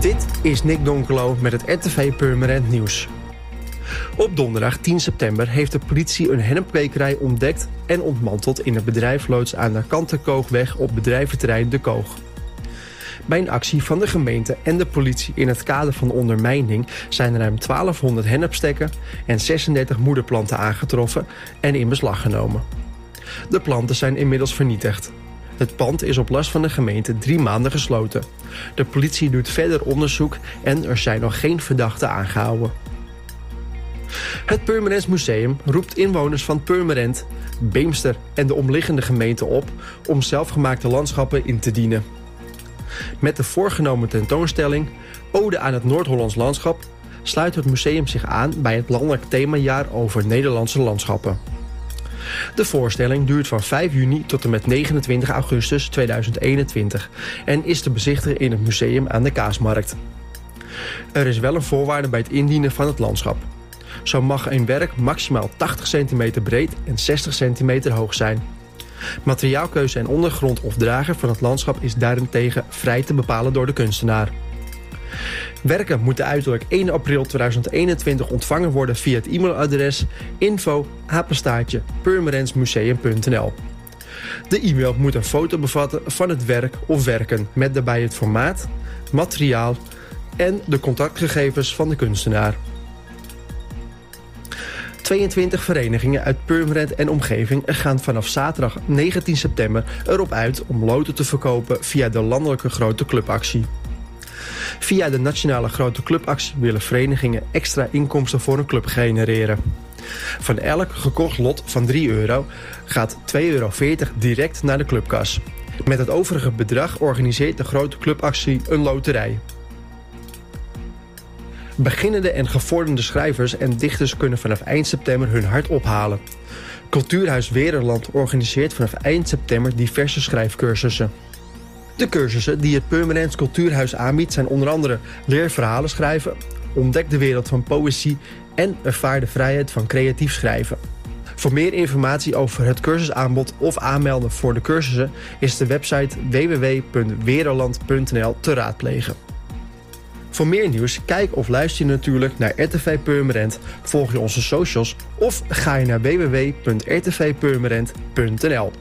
Dit is Nick Donkelo met het RTV Purmerend Nieuws. Op donderdag 10 september heeft de politie een hennepkwekerij ontdekt en ontmanteld in het bedrijf Loods aan de Kantenkoogweg op bedrijventerrein De Koog. Bij een actie van de gemeente en de politie in het kader van ondermijning zijn ruim 1200 hennepstekken en 36 moederplanten aangetroffen en in beslag genomen. De planten zijn inmiddels vernietigd. Het pand is op last van de gemeente drie maanden gesloten. De politie doet verder onderzoek en er zijn nog geen verdachten aangehouden. Het Purmerends Museum roept inwoners van Purmerend, Beemster en de omliggende gemeenten op om zelfgemaakte landschappen in te dienen. Met de voorgenomen tentoonstelling Ode aan het Noord-Hollands landschap sluit het museum zich aan bij het landelijk themajaar over Nederlandse landschappen. De voorstelling duurt van 5 juni tot en met 29 augustus 2021 en is te bezichtigen in het museum aan de Kaasmarkt. Er is wel een voorwaarde bij het indienen van het landschap. Zo mag een werk maximaal 80 cm breed en 60 cm hoog zijn. Materiaalkeuze en ondergrond of drager van het landschap is daarentegen vrij te bepalen door de kunstenaar. Werken moeten uiterlijk 1 april 2021 ontvangen worden via het e-mailadres info. De e-mail moet een foto bevatten van het werk of werken met daarbij het formaat, materiaal en de contactgegevens van de kunstenaar. 22 verenigingen uit Purmerend en omgeving gaan vanaf zaterdag 19 september erop uit om loten te verkopen via de landelijke grote clubactie. Via de nationale grote clubactie willen verenigingen extra inkomsten voor een club genereren. Van elk gekocht lot van 3 euro gaat 2,40 euro direct naar de clubkas. Met het overige bedrag organiseert de grote clubactie een loterij. Beginnende en gevorderde schrijvers en dichters kunnen vanaf eind september hun hart ophalen. Cultuurhuis Weerland organiseert vanaf eind september diverse schrijfcursussen. De cursussen die het Permanent Cultuurhuis aanbiedt zijn onder andere leer verhalen schrijven, ontdek de wereld van poëzie en ervaar de vrijheid van creatief schrijven. Voor meer informatie over het cursusaanbod of aanmelden voor de cursussen is de website www.wereland.nl te raadplegen. Voor meer nieuws, kijk of luister je natuurlijk naar RTV Purmerend, volg je onze socials of ga je naar www.rtvpurmerend.nl.